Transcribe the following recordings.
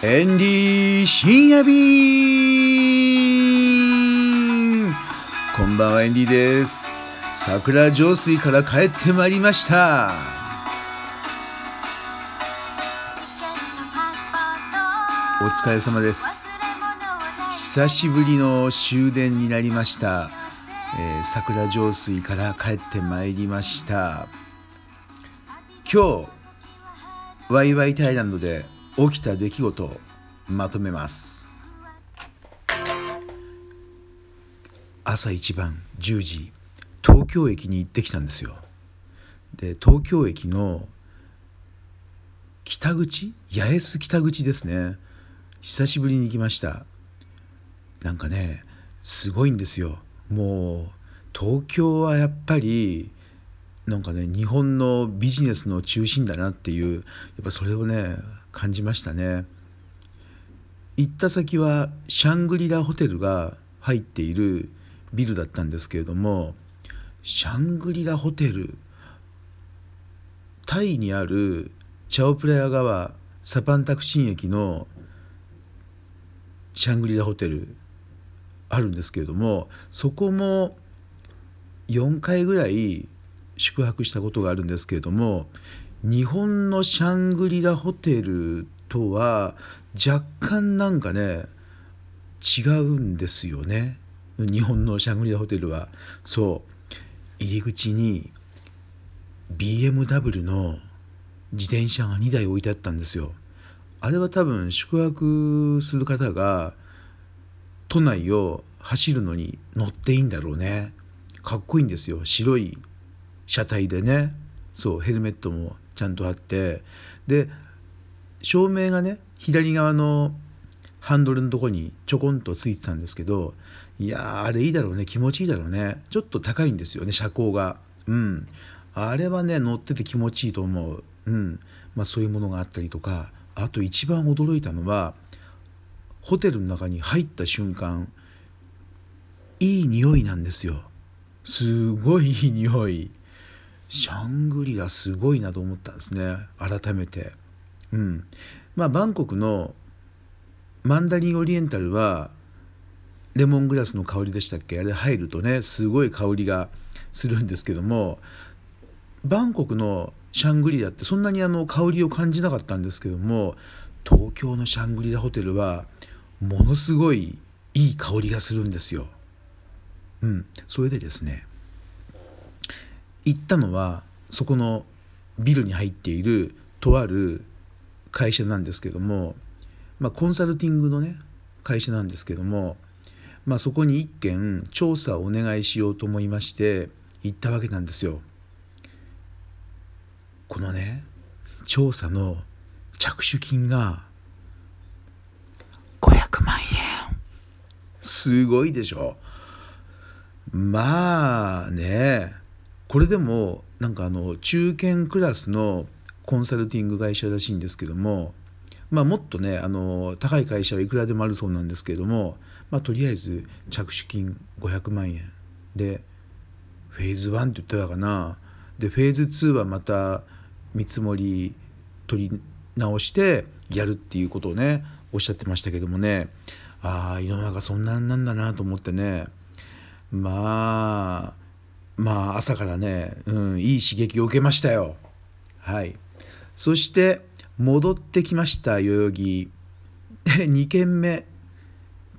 エンディー深夜便こんばんはエンディーです。桜上水から帰ってまいりました。お疲れ様です。久しぶりの終電になりました、えー桜上水から帰ってまいりました。今日ワイワイタイランドで起きた出来事をまとめます。朝一番10時東京駅に行ってきたんですよ。で東京駅の北口八重洲北口ですね。久しぶりに行きました。なんかねすごいんですよ。もう東京はやっぱりなんかね日本のビジネスの中心だなっていうやっぱそれをね感じましたね。行った先はシャングリラホテルが入っているビルだったんですけれどもシャングリラホテルタイにあるチャオプラヤ川サパンタクシン駅のシャングリラホテルあるんですけれどもそこも4回ぐらい宿泊したことがあるんですけれども日本のシャングリラホテルとは若干なんかね違うんですよね。日本のシャングリラホテルは。そう。入り口に BMW の自転車が2台置いてあったんですよ。あれは多分宿泊する方が都内を走るのに乗っていいんだろうね。かっこいいんですよ。白い車体でね。そうヘルメットもちゃんとあってで照明がね左側のハンドルのとこにちょこんとついてたんですけどいやーあれいいだろうね気持ちいいだろうねちょっと高いんですよね車高が。うん。あれはね乗ってて気持ちいいと思う。うん。まあそういうものがあったりとかあと一番驚いたのはホテルの中に入った瞬間いい匂いなんですよ。すごいいい匂い。シャングリラすごいなと思ったんですね。改めて。うん。まあバンコクのマンダリンオリエンタルはレモングラスの香りでしたっけ？あれ入るとねすごい香りがするんですけどもバンコクのシャングリラってそんなにあの香りを感じなかったんですけども東京のシャングリラホテルはものすごいいい香りがするんですよ。うん、それでですね行ったのはそこのビルに入っているとある会社なんですけども、まあ、コンサルティングのね会社なんですけども、まあ、そこに一件調査をお願いしようと思いまして行ったわけなんですよ。このね調査の着手金が500万円すごいでしょまあねこれでもなんかあの中堅クラスのコンサルティング会社らしいんですけどもまあもっとねあの高い会社はいくらでもあるそうなんですけどもまあとりあえず着手金500万円でフェーズ1って言ってたかな。でフェーズ2はまた見積もり取り直してやるっていうことをねおっしゃってましたけどもね。ああ世の中そんなんなんだなと思ってね。まあまあ朝からね、うん、いい刺激を受けましたよ。はい。そして戻ってきました代々木。2軒目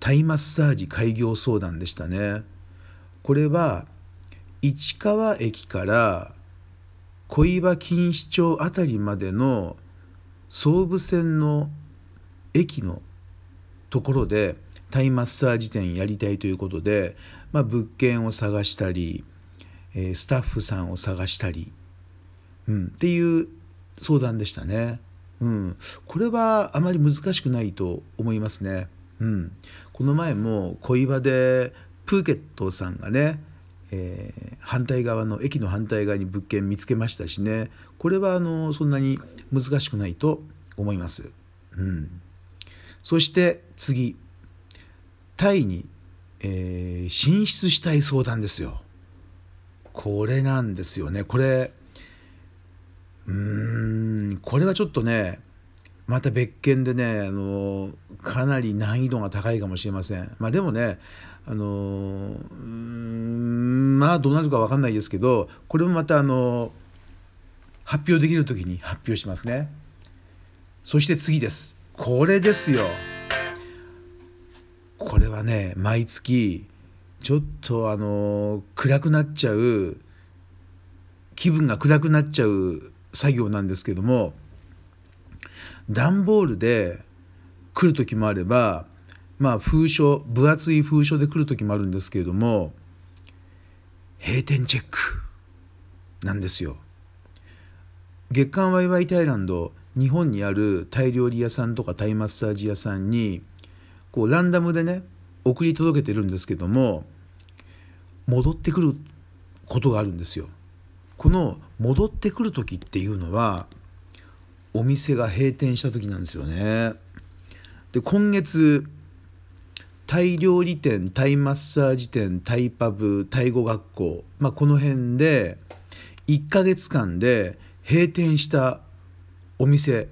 タイマッサージ開業相談でしたね。これは市川駅から小岩錦糸町あたりまでの総武線の駅のところでタイマッサージ店やりたいということで、まあ、物件を探したり、えスタッフさんを探したり、うん、っていう相談でしたね。うん、これはあまり難しくないと思いますね。うん、この前も小岩でプーケットさんがね、えー反対側の駅の反対側に物件見つけましたしねこれはあのそんなに難しくないと思います。うん、そして次タイに、えー進出したい相談ですよ。これなんですよね。これうーんこれはちょっとねまた別件でねあのかなり難易度が高いかもしれません。まあでもねあのまあどうなるか分かんないですけどこれもまたあの発表できる時に発表しますね。そして次です。これですよ。これはね毎月ちょっとあの暗くなっちゃう気分が暗くなっちゃう作業なんですけども段ボールで来る時もあればまあ封書分厚い封書で来る時もあるんですけれども閉店チェックなんですよ。月刊ワイワイタイランド日本にあるタイ料理屋さんとかタイマッサージ屋さんにこうランダムでね送り届けてるんですけども戻ってくることがあるんですよ。この戻ってくる時っていうのはお店が閉店した時なんですよね。で今月タイ料理店タイマッサージ店タイパブタイ語学校、まあ、この辺で1ヶ月間で閉店したお店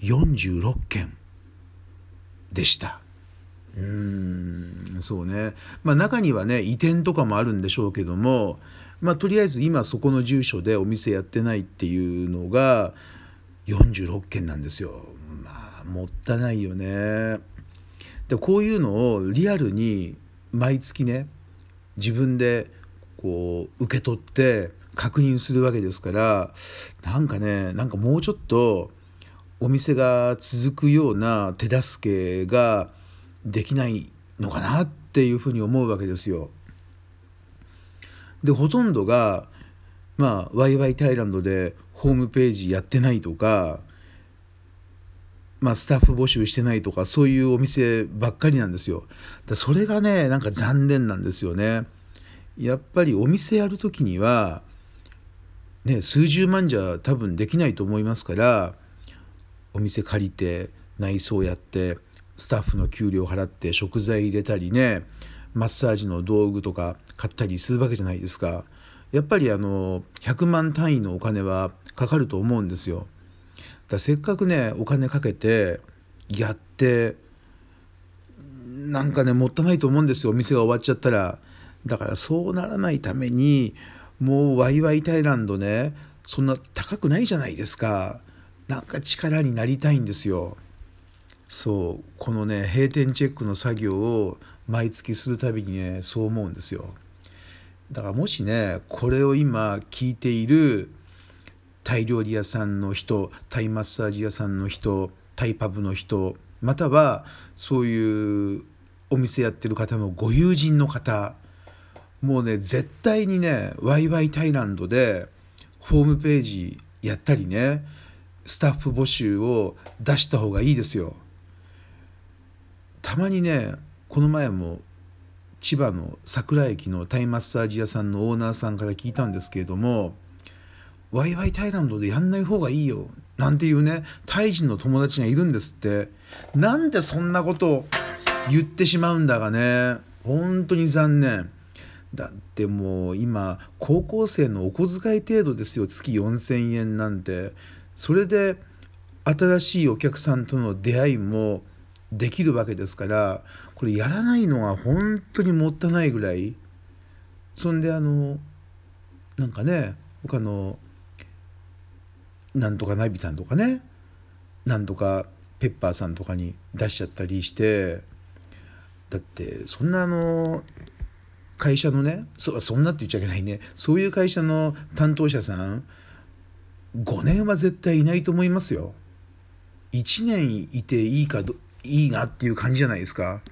46件でした。うーんそうねまあ中にはね移転とかもあるんでしょうけどもまあとりあえず今そこの住所でお店やってないっていうのが46件なんですよ。まあもったいないよね。でこういうのをリアルに毎月ね自分でこう受け取って確認するわけですからなんかねなんかもうちょっとお店が続くような手助けができないのかなっていうふうに思うわけですよ。でほとんどがまあワイワイタイランドでホームページやってないとか、まあ、スタッフ募集してないとかそういうお店ばっかりなんですよ。だそれがねなんか残念なんですよね。やっぱりお店やる時にはね数十万じゃ多分できないと思いますからお店借りて内装やってスタッフの給料払って食材入れたりねマッサージの道具とか買ったりするわけじゃないですか。やっぱりあの100万単位のお金はかかると思うんですよ。だせっかくねお金かけてやってなんかねもったいないと思うんですよ。お店が終わっちゃったら。だからそうならないためにもうワイワイタイランドねそんな高くないじゃないですか。なんか力になりたいんですよ。そう。このね閉店チェックの作業を毎月するたびにねそう思うんですよ。だからもしねこれを今聞いているタイ料理屋さんの人タイマッサージ屋さんの人タイパブの人またはそういうお店やってる方のご友人の方もうね絶対にねワイワイタイランドでホームページやったりねスタッフ募集を出した方がいいですよ。たまにねこの前も千葉の桜駅のタイマッサージ屋さんのオーナーさんから聞いたんですけれども「ワイワイタイランドでやんない方がいいよ」なんていうねタイ人の友達がいるんですって。なんでそんなことを言ってしまうんだがね。本当に残念。だってもう今高校生のお小遣い程度ですよ。月4,000円なんて。それで新しいお客さんとの出会いもできるわけですからこれやらないのは本当にもったいないぐらい。そんであのなんかね他のなんとかナビさんとかねなんとかペッパーさんとかに出しちゃったりしてだってそんなあの会社のねそそんなって言っちゃいけないねそういう会社の担当者さん5年は絶対いないと思いますよ。1年いていいかいいなっていう感じじゃないですか。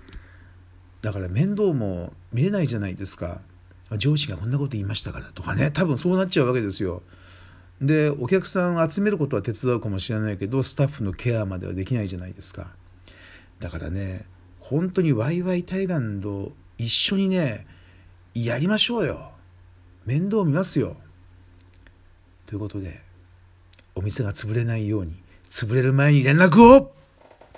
だから面倒も見れないじゃないですか。上司がこんなこと言いましたからとかね。多分そうなっちゃうわけですよ。でお客さんを集めることは手伝うかもしれないけどスタッフのケアまではできないじゃないですか。だからね本当にワイワイタイランド一緒にねやりましょうよ。面倒見ますよ。ということでお店が潰れないように潰れる前に連絡を。